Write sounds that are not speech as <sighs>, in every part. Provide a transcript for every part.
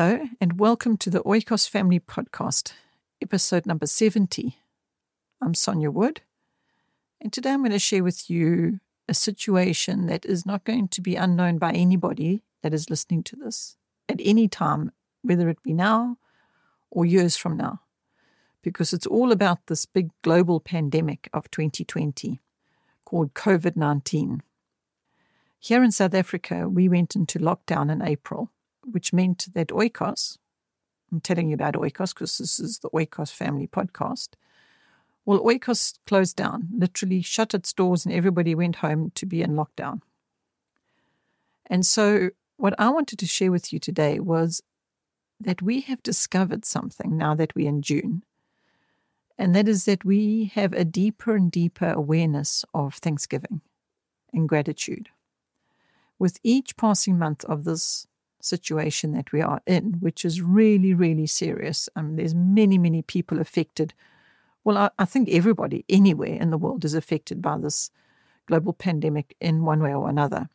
Hello, and welcome to the Oikos Family Podcast, episode number 70. I'm Sonja Wood, and today I'm going to share with you a situation that is not going to be unknown by anybody that is listening to this at any time, whether it be now or years from now, because it's all about this big global pandemic of 2020 called COVID 19. Here in South Africa, we went into lockdown in April, which meant that Oikos, I'm telling you about Oikos because this is the Oikos family podcast. Well, Oikos closed down, literally shut its doors, and everybody went home to be in lockdown. And so, what I wanted to share with you today was that we have discovered something now that we're in June. And that is that we have a deeper and deeper awareness of Thanksgiving and gratitude with each passing month of this situation that we are in, which is really, really serious. I mean, there's many, many people affected. Well, I, I think everybody anywhere in the world is affected by this global pandemic in one way or another.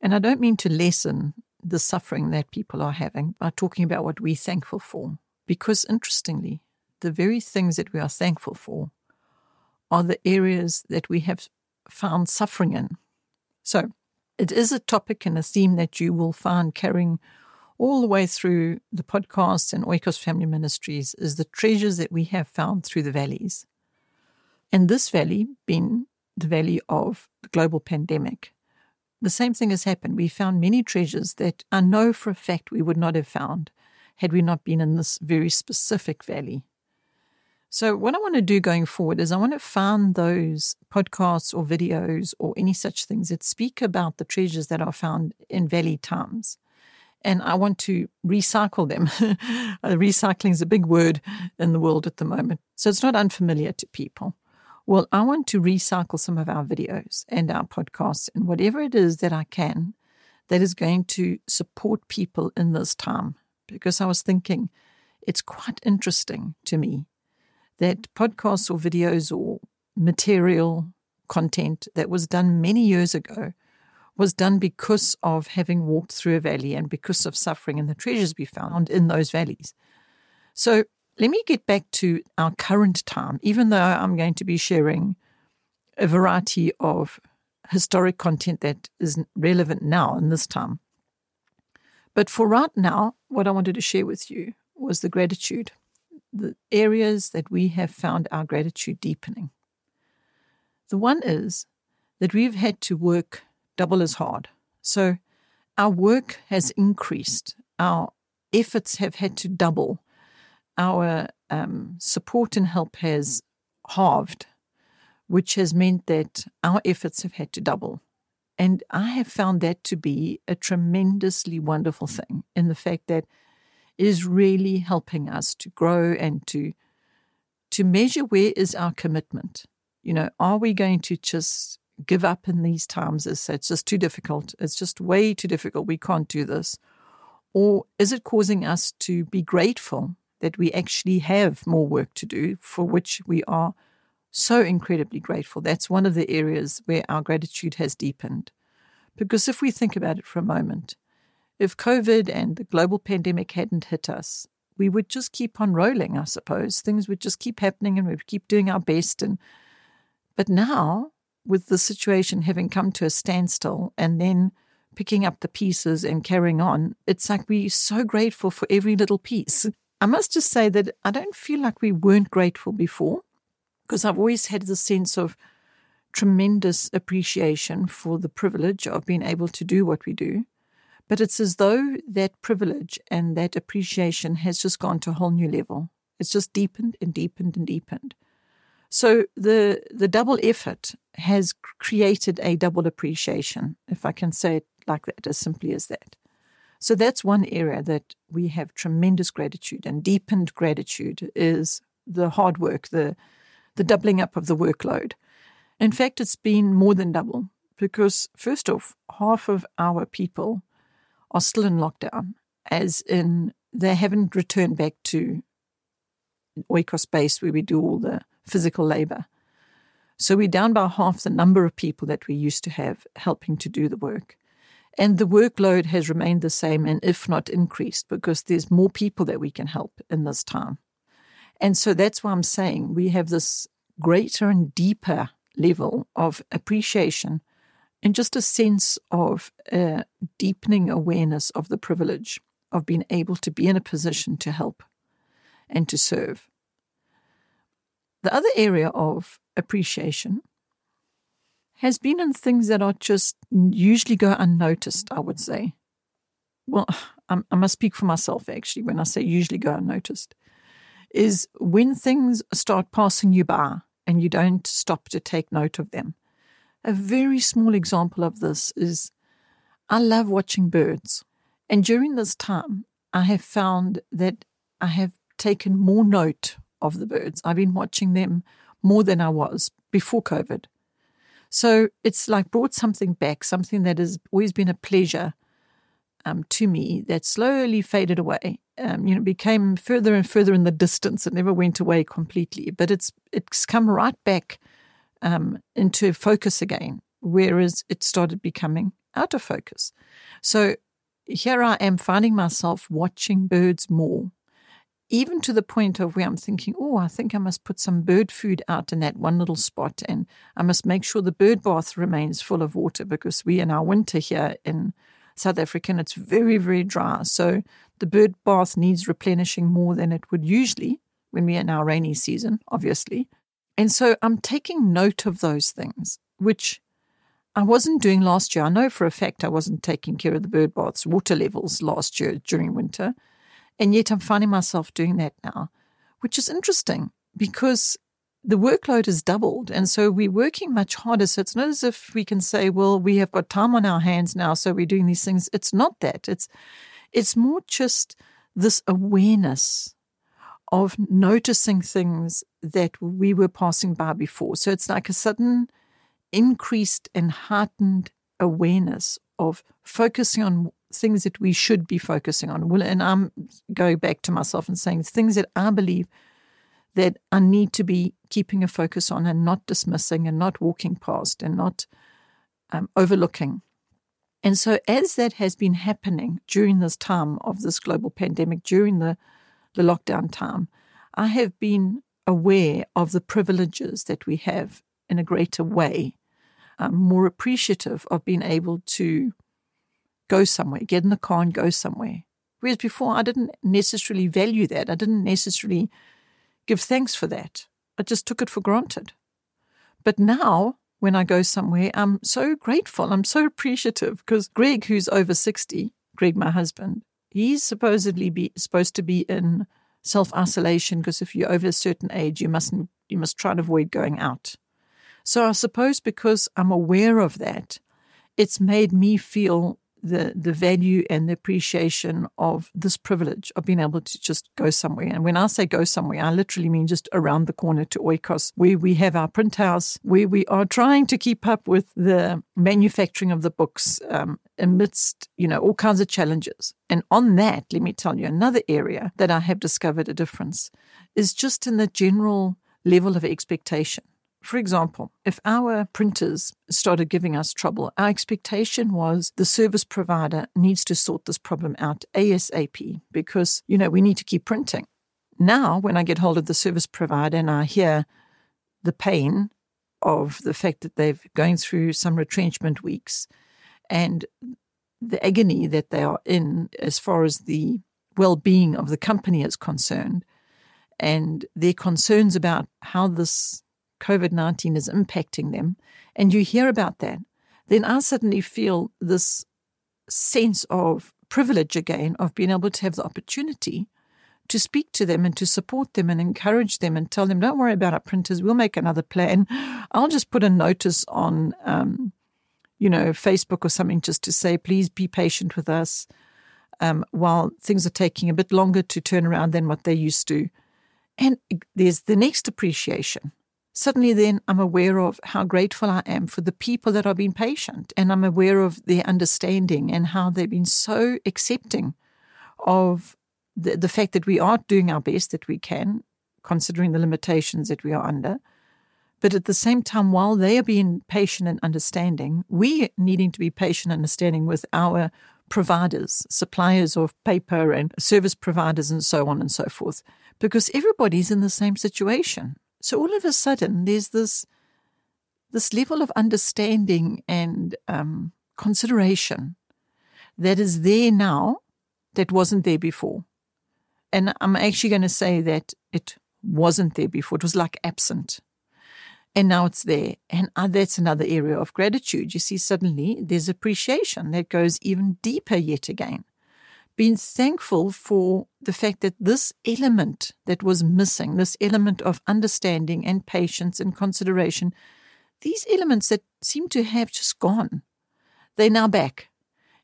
And I don't mean to lessen the suffering that people are having by talking about what we're thankful for, because interestingly, the very things that we are thankful for are the areas that we have found suffering in. So, it is a topic and a theme that you will find carrying all the way through the podcast and Oikos Family Ministries is the treasures that we have found through the valleys. And this valley being the valley of the global pandemic, the same thing has happened. We found many treasures that I know for a fact we would not have found had we not been in this very specific valley. So, what I want to do going forward is I want to find those podcasts or videos or any such things that speak about the treasures that are found in valley times. And I want to recycle them. <laughs> Uh, recycling is a big word in the world at the moment. So, it's not unfamiliar to people. Well, I want to recycle some of our videos and our podcasts and whatever it is that I can that is going to support people in this time. Because I was thinking, it's quite interesting to me that podcasts or videos or material content that was done many years ago was done because of having walked through a valley and because of suffering and the treasures we found in those valleys. So let me get back to our current time, even though I'm going to be sharing a variety of historic content that is relevant now in this time. But for right now, what I wanted to share with you was the gratitude the areas that we have found our gratitude deepening. The one is that we've had to work double as hard. So our work has increased, our efforts have had to double, our um, support and help has halved, which has meant that our efforts have had to double. And I have found that to be a tremendously wonderful thing in the fact that is really helping us to grow and to to measure where is our commitment. You know, are we going to just give up in these times as it's just too difficult? It's just way too difficult. We can't do this. Or is it causing us to be grateful that we actually have more work to do, for which we are so incredibly grateful? That's one of the areas where our gratitude has deepened. Because if we think about it for a moment, if COVID and the global pandemic hadn't hit us, we would just keep on rolling, I suppose. Things would just keep happening and we'd keep doing our best. And but now, with the situation having come to a standstill and then picking up the pieces and carrying on, it's like we're so grateful for every little piece. I must just say that I don't feel like we weren't grateful before, because I've always had the sense of tremendous appreciation for the privilege of being able to do what we do. But it's as though that privilege and that appreciation has just gone to a whole new level. It's just deepened and deepened and deepened. So the the double effort has created a double appreciation, if I can say it like that, as simply as that. So that's one area that we have tremendous gratitude and deepened gratitude is the hard work, the the doubling up of the workload. In fact, it's been more than double because first off, half of our people are still in lockdown, as in they haven't returned back to Oikos base where we do all the physical labor. So we're down by half the number of people that we used to have helping to do the work. And the workload has remained the same and if not increased because there's more people that we can help in this time. And so that's why I'm saying we have this greater and deeper level of appreciation and just a sense of a deepening awareness of the privilege of being able to be in a position to help and to serve. The other area of appreciation has been in things that are just usually go unnoticed, I would say. Well, <sighs> I must speak for myself actually when I say usually go unnoticed, is when things start passing you by and you don't stop to take note of them. A very small example of this is I love watching birds. And during this time, I have found that I have taken more note of the birds. I've been watching them more than I was before COVID. So it's like brought something back, something that has always been a pleasure um, to me that slowly faded away. Um, you know, became further and further in the distance. It never went away completely, but it's it's come right back um, into focus again, whereas it started becoming out of focus. So here I am finding myself watching birds more, even to the point of where I'm thinking, oh, I think I must put some bird food out in that one little spot, and I must make sure the bird bath remains full of water because we in our winter here in South Africa and it's very, very dry. So the bird bath needs replenishing more than it would usually when we're in our rainy season, obviously. And so I'm taking note of those things, which I wasn't doing last year. I know for a fact I wasn't taking care of the bird baths water levels last year during winter. And yet I'm finding myself doing that now, which is interesting because the workload has doubled. And so we're working much harder. So it's not as if we can say, well, we have got time on our hands now, so we're doing these things. It's not that. It's it's more just this awareness of noticing things that we were passing by before. So it's like a sudden increased and heightened awareness of focusing on things that we should be focusing on. Well, and I'm going back to myself and saying things that I believe that I need to be keeping a focus on and not dismissing and not walking past and not um, overlooking. And so, as that has been happening during this time of this global pandemic, during the, the lockdown time, I have been aware of the privileges that we have in a greater way I'm more appreciative of being able to go somewhere, get in the car and go somewhere. Whereas before, I didn't necessarily value that. I didn't necessarily give thanks for that. I just took it for granted. But now, when I go somewhere, I'm so grateful. I'm so appreciative because Greg, who's over 60, Greg, my husband, he's supposedly be supposed to be in self isolation because if you're over a certain age, you mustn't you must try and avoid going out. So I suppose because I'm aware of that, it's made me feel the the value and the appreciation of this privilege of being able to just go somewhere. And when I say go somewhere, I literally mean just around the corner to Oikos, where we have our print house, where we are trying to keep up with the manufacturing of the books um, amidst you know all kinds of challenges. And on that, let me tell you another area that I have discovered a difference is just in the general level of expectation. For example, if our printers started giving us trouble, our expectation was the service provider needs to sort this problem out ASAP because, you know, we need to keep printing. Now, when I get hold of the service provider and I hear the pain of the fact that they've going through some retrenchment weeks and the agony that they are in as far as the well being of the company is concerned, and their concerns about how this COVID 19 is impacting them, and you hear about that, then I suddenly feel this sense of privilege again of being able to have the opportunity to speak to them and to support them and encourage them and tell them, don't worry about our printers, we'll make another plan. I'll just put a notice on, um, you know, Facebook or something just to say, please be patient with us um, while things are taking a bit longer to turn around than what they used to. And there's the next appreciation suddenly then I'm aware of how grateful I am for the people that have been patient and I'm aware of their understanding and how they've been so accepting of the, the fact that we are doing our best that we can, considering the limitations that we are under. But at the same time, while they are being patient and understanding, we needing to be patient and understanding with our providers, suppliers of paper and service providers and so on and so forth, because everybody's in the same situation. So all of a sudden, there's this this level of understanding and um, consideration that is there now that wasn't there before. And I'm actually going to say that it wasn't there before. It was like absent. And now it's there. And uh, that's another area of gratitude. You see, suddenly there's appreciation that goes even deeper yet again. Being thankful for the fact that this element that was missing, this element of understanding and patience and consideration, these elements that seem to have just gone, they're now back.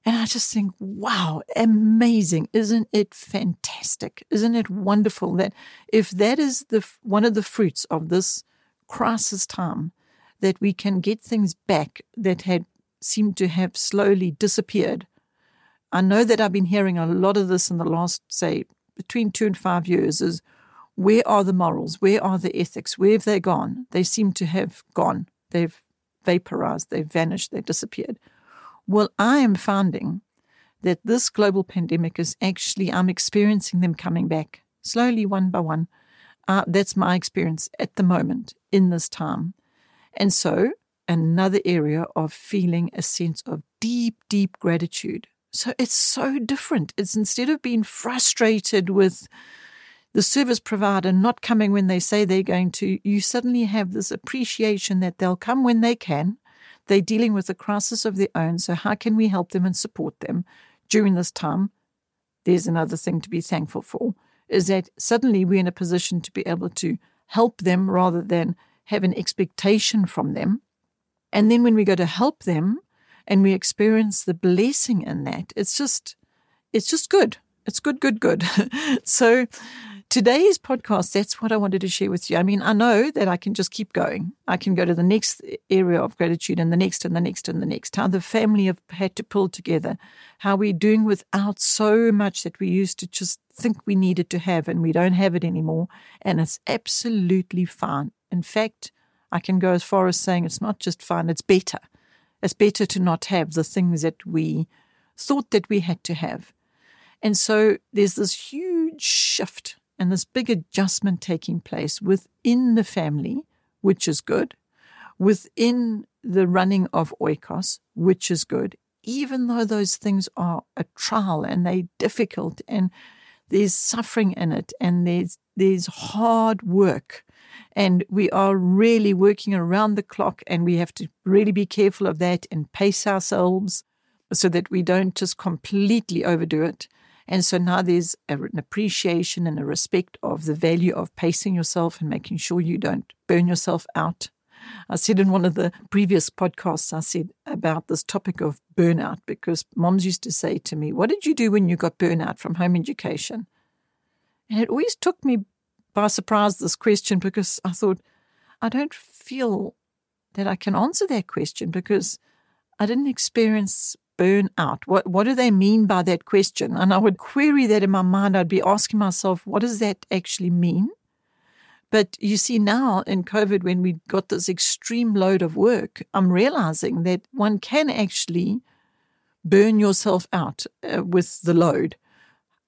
And I just think, wow, amazing. Isn't it fantastic? Isn't it wonderful that if that is the one of the fruits of this crisis time, that we can get things back that had seemed to have slowly disappeared. I know that I've been hearing a lot of this in the last, say, between two and five years is where are the morals? Where are the ethics? Where have they gone? They seem to have gone. They've vaporized, they've vanished, they've disappeared. Well, I am finding that this global pandemic is actually, I'm experiencing them coming back slowly, one by one. Uh, that's my experience at the moment in this time. And so, another area of feeling a sense of deep, deep gratitude. So, it's so different. It's instead of being frustrated with the service provider not coming when they say they're going to, you suddenly have this appreciation that they'll come when they can they're dealing with a crisis of their own. So, how can we help them and support them during this time? There's another thing to be thankful for is that suddenly we're in a position to be able to help them rather than have an expectation from them. And then when we go to help them and we experience the blessing in that, it's just, it's just good. It's good, good, good. <laughs> so today's podcast, that's what I wanted to share with you. I mean, I know that I can just keep going. I can go to the next area of gratitude and the next and the next and the next. How the family have had to pull together, how we're doing without so much that we used to just think we needed to have and we don't have it anymore. And it's absolutely fine. In fact, I can go as far as saying it's not just fine, it's better. It's better to not have the things that we thought that we had to have. And so there's this huge shift and this big adjustment taking place within the family, which is good, within the running of oikos, which is good, even though those things are a trial and they're difficult and there's suffering in it and there's there's hard work and we are really working around the clock and we have to really be careful of that and pace ourselves so that we don't just completely overdo it and so now there's an appreciation and a respect of the value of pacing yourself and making sure you don't burn yourself out. I said in one of the previous podcasts, I said about this topic of burnout because moms used to say to me, What did you do when you got burnout from home education? And it always took me by surprise, this question, because I thought, I don't feel that I can answer that question because I didn't experience burnout. What, what do they mean by that question? And I would query that in my mind. I'd be asking myself, what does that actually mean? But you see, now in COVID, when we got this extreme load of work, I'm realizing that one can actually burn yourself out uh, with the load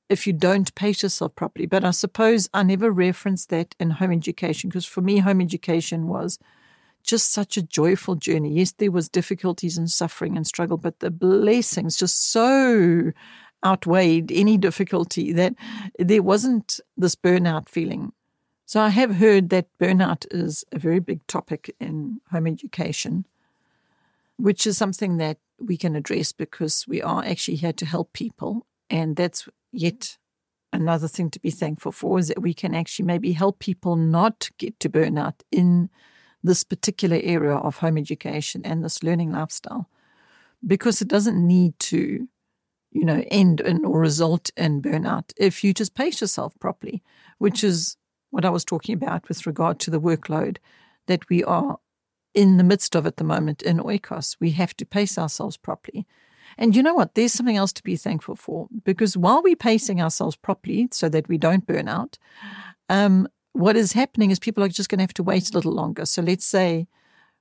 if you don't pace yourself properly. But I suppose I never referenced that in home education because for me, home education was just such a joyful journey. Yes, there was difficulties and suffering and struggle, but the blessings just so outweighed any difficulty that there wasn't this burnout feeling. So I have heard that burnout is a very big topic in home education, which is something that we can address because we are actually here to help people. And that's yet mm. another thing to be thankful for is that we can actually maybe help people not get to burnout in this particular area of home education and this learning lifestyle because it doesn't need to, you know, end in or result in burnout if you just pace yourself properly, which is what I was talking about with regard to the workload that we are in the midst of at the moment in Oikos. We have to pace ourselves properly. And you know what? There's something else to be thankful for because while we're pacing ourselves properly so that we don't burn out, um, what is happening is people are just going to have to wait a little longer. So let's say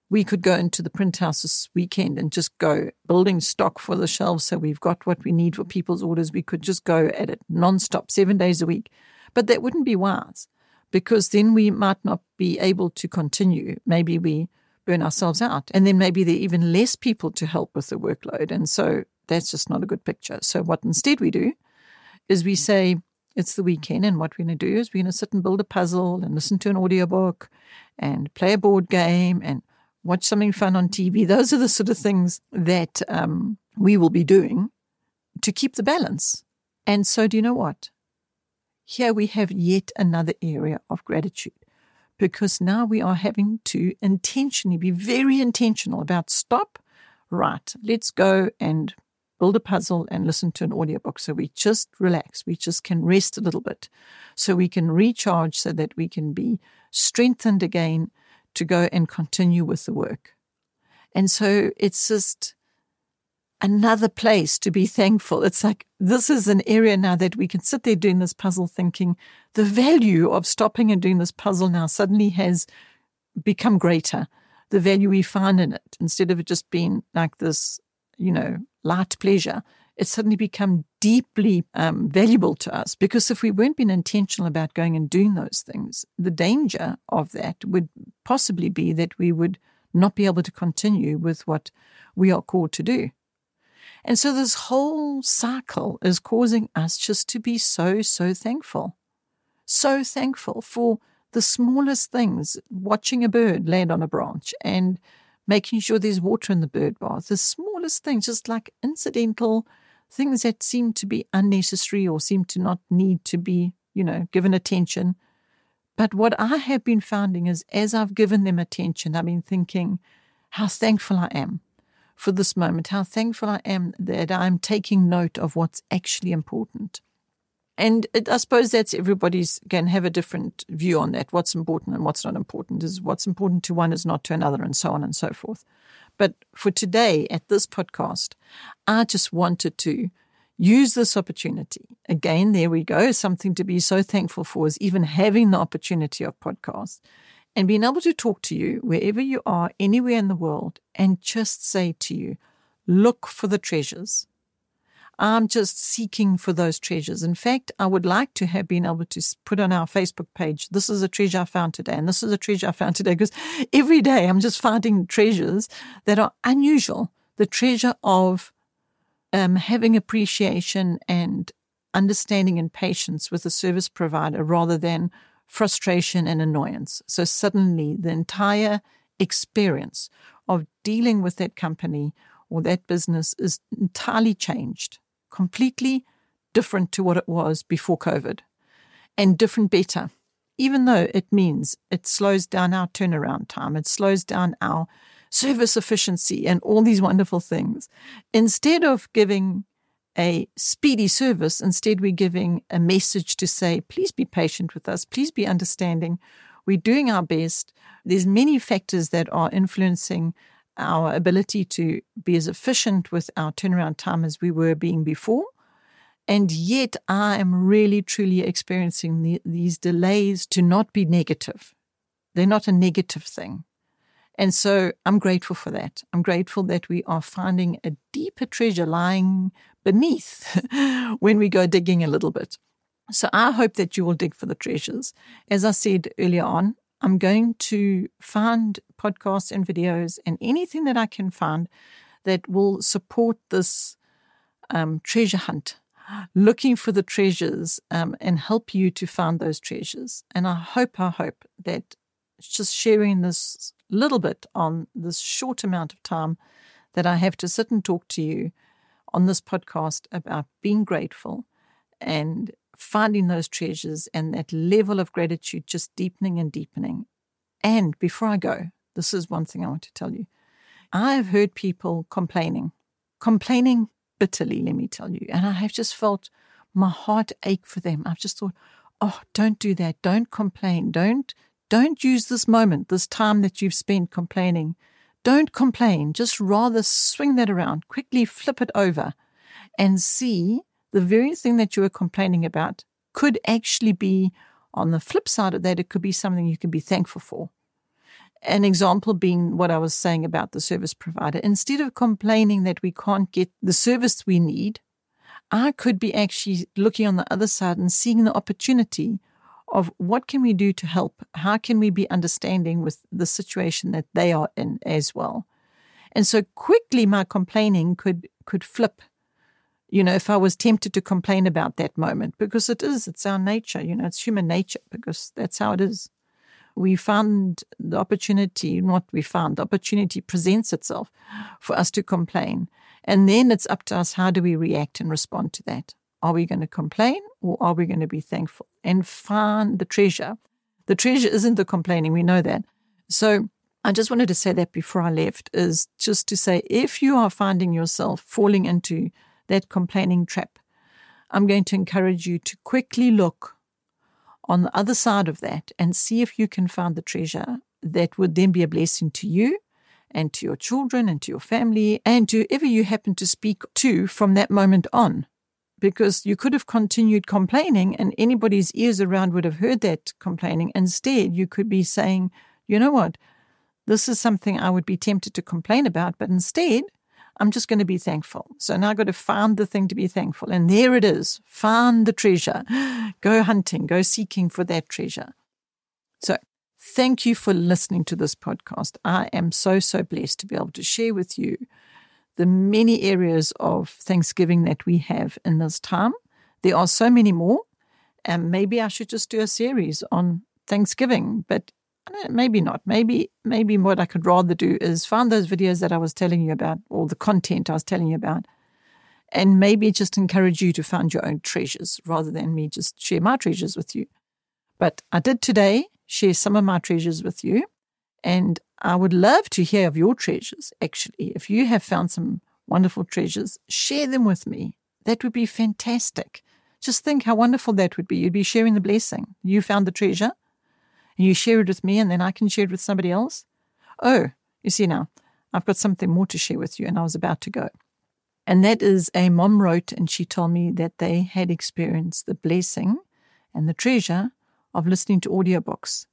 we could go into the print house this weekend and just go building stock for the shelves. So we've got what we need for people's orders. We could just go at it nonstop, seven days a week. But that wouldn't be wise because then we might not be able to continue. Maybe we burn ourselves out. And then maybe there are even less people to help with the workload. And so that's just not a good picture. So what instead we do is we say, it's the weekend, and what we're going to do is we're going to sit and build a puzzle and listen to an audiobook and play a board game and watch something fun on TV. Those are the sort of things that um, we will be doing to keep the balance. And so, do you know what? Here we have yet another area of gratitude because now we are having to intentionally be very intentional about stop, right, let's go and build a puzzle and listen to an audiobook. So we just relax. We just can rest a little bit. So we can recharge so that we can be strengthened again to go and continue with the work. And so it's just another place to be thankful. It's like this is an area now that we can sit there doing this puzzle thinking the value of stopping and doing this puzzle now suddenly has become greater. The value we find in it instead of it just being like this, you know, light pleasure, it's suddenly become deeply um, valuable to us because if we weren't being intentional about going and doing those things, the danger of that would possibly be that we would not be able to continue with what we are called to do. And so this whole cycle is causing us just to be so, so thankful. So thankful for the smallest things, watching a bird land on a branch and making sure there's water in the bird bath, the smallest things, just like incidental things that seem to be unnecessary or seem to not need to be, you know, given attention. But what I have been finding is as I've given them attention, I've been thinking how thankful I am for this moment, how thankful I am that I'm taking note of what's actually important. And I suppose that's everybody's can have a different view on that. What's important and what's not important is what's important to one is not to another, and so on and so forth. But for today, at this podcast, I just wanted to use this opportunity. Again, there we go. Something to be so thankful for is even having the opportunity of podcasts and being able to talk to you wherever you are, anywhere in the world, and just say to you, look for the treasures. I'm just seeking for those treasures. In fact, I would like to have been able to put on our Facebook page, this is a treasure I found today, and this is a treasure I found today, because every day I'm just finding treasures that are unusual. The treasure of um, having appreciation and understanding and patience with a service provider rather than frustration and annoyance. So suddenly the entire experience of dealing with that company or that business is entirely changed completely different to what it was before COVID and different better, even though it means it slows down our turnaround time, it slows down our service efficiency and all these wonderful things. Instead of giving a speedy service, instead we're giving a message to say, please be patient with us, please be understanding. We're doing our best. There's many factors that are influencing our ability to be as efficient with our turnaround time as we were being before. And yet, I am really, truly experiencing the, these delays to not be negative. They're not a negative thing. And so I'm grateful for that. I'm grateful that we are finding a deeper treasure lying beneath <laughs> when we go digging a little bit. So I hope that you will dig for the treasures. As I said earlier on, I'm going to find podcasts and videos and anything that I can find that will support this um, treasure hunt, looking for the treasures um, and help you to find those treasures. And I hope, I hope that just sharing this little bit on this short amount of time that I have to sit and talk to you on this podcast about being grateful and finding those treasures and that level of gratitude just deepening and deepening. And before I go, this is one thing I want to tell you. I have heard people complaining, complaining bitterly, let me tell you. And I have just felt my heart ache for them. I've just thought, oh, don't do that. Don't complain. Don't don't use this moment, this time that you've spent complaining. Don't complain. Just rather swing that around, quickly flip it over and see the very thing that you were complaining about could actually be On the flip side of that, it could be something you can be thankful for. An example being what I was saying about the service provider. Instead of complaining that we can't get the service we need, I could be actually looking on the other side and seeing the opportunity of what can we do to help? How can we be understanding with the situation that they are in as well? And so quickly my complaining could could flip. You know, if I was tempted to complain about that moment, because it is, it's our nature, you know, it's human nature, because that's how it is. We found the opportunity, not we found, the opportunity presents itself for us to complain. And then it's up to us how do we react and respond to that? Are we going to complain or are we going to be thankful and find the treasure? The treasure isn't the complaining, we know that. So I just wanted to say that before I left is just to say if you are finding yourself falling into that complaining trap, I'm going to encourage you to quickly look on the other side of that and see if you can find the treasure that would then be a blessing to you and to your children and to your family and to whoever you happen to speak to from that moment on. Because you could have continued complaining and anybody's ears around would have heard that complaining. Instead, you could be saying, you know what? This is something I would be tempted to complain about, but instead, I'm just going to be thankful. So now I've got to find the thing to be thankful. And there it is. Find the treasure. <gasps> Go hunting, go seeking for that treasure. So Thank you for listening to this podcast. I am so, so blessed to be able to share with you the many areas of Thanksgiving that we have in this time. There are so many more. And maybe I should just do a series on Thanksgiving, but eh, maybe not. Maybe maybe what I could rather do is find those videos that I was telling you about, or the content I was telling you about, and maybe just encourage you to find your own treasures rather than me just share my treasures with you. But I did today share some of my treasures with you. And I would love to hear of your treasures, actually. If you have found some wonderful treasures, share them with me. That would be fantastic. Just think how wonderful that would be. You'd be sharing the blessing. You found the treasure, and you share it with me, and then I can share it with somebody else. Oh, you see now, I've got something more to share with you, and I was about to go. And that is a mom wrote, and she told me that they had experienced the blessing and the treasure of listening to audiobooks.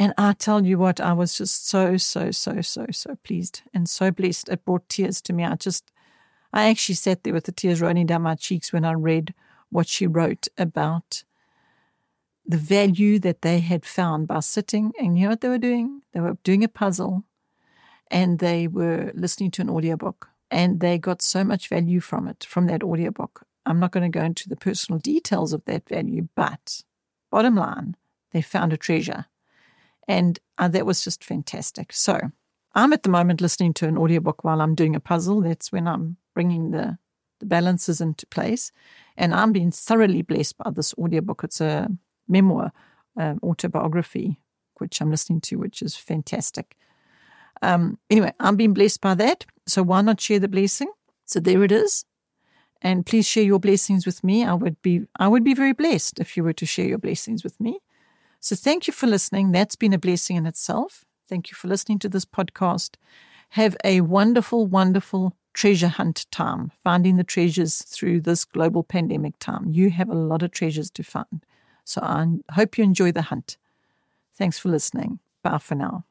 And I tell you what, I was just so, so, so, so, so pleased and so blessed. It brought tears to me. I just, I actually sat there with the tears rolling down my cheeks when I read what she wrote about the value that they had found by sitting. And you know what they were doing? They were doing a puzzle and they were listening to an audiobook. And they got so much value from it, from that audiobook. I'm not going to go into the personal details of that value, but Bottom line, they found a treasure. And uh, that was just fantastic. So I'm at the moment listening to an audiobook while I'm doing a puzzle. That's when I'm bringing the, the balances into place. And I'm being thoroughly blessed by this audiobook. It's a memoir, uh, autobiography, which I'm listening to, which is fantastic. Um, anyway, I'm being blessed by that. So why not share the blessing? So there it is and please share your blessings with me. I would be I would be very blessed if you were to share your blessings with me. So thank you for listening. That's been a blessing in itself. Thank you for listening to this podcast. Have a wonderful, wonderful treasure hunt time, finding the treasures through this global pandemic time. You have a lot of treasures to find. So I hope you enjoy the hunt. Thanks for listening. Bye for now.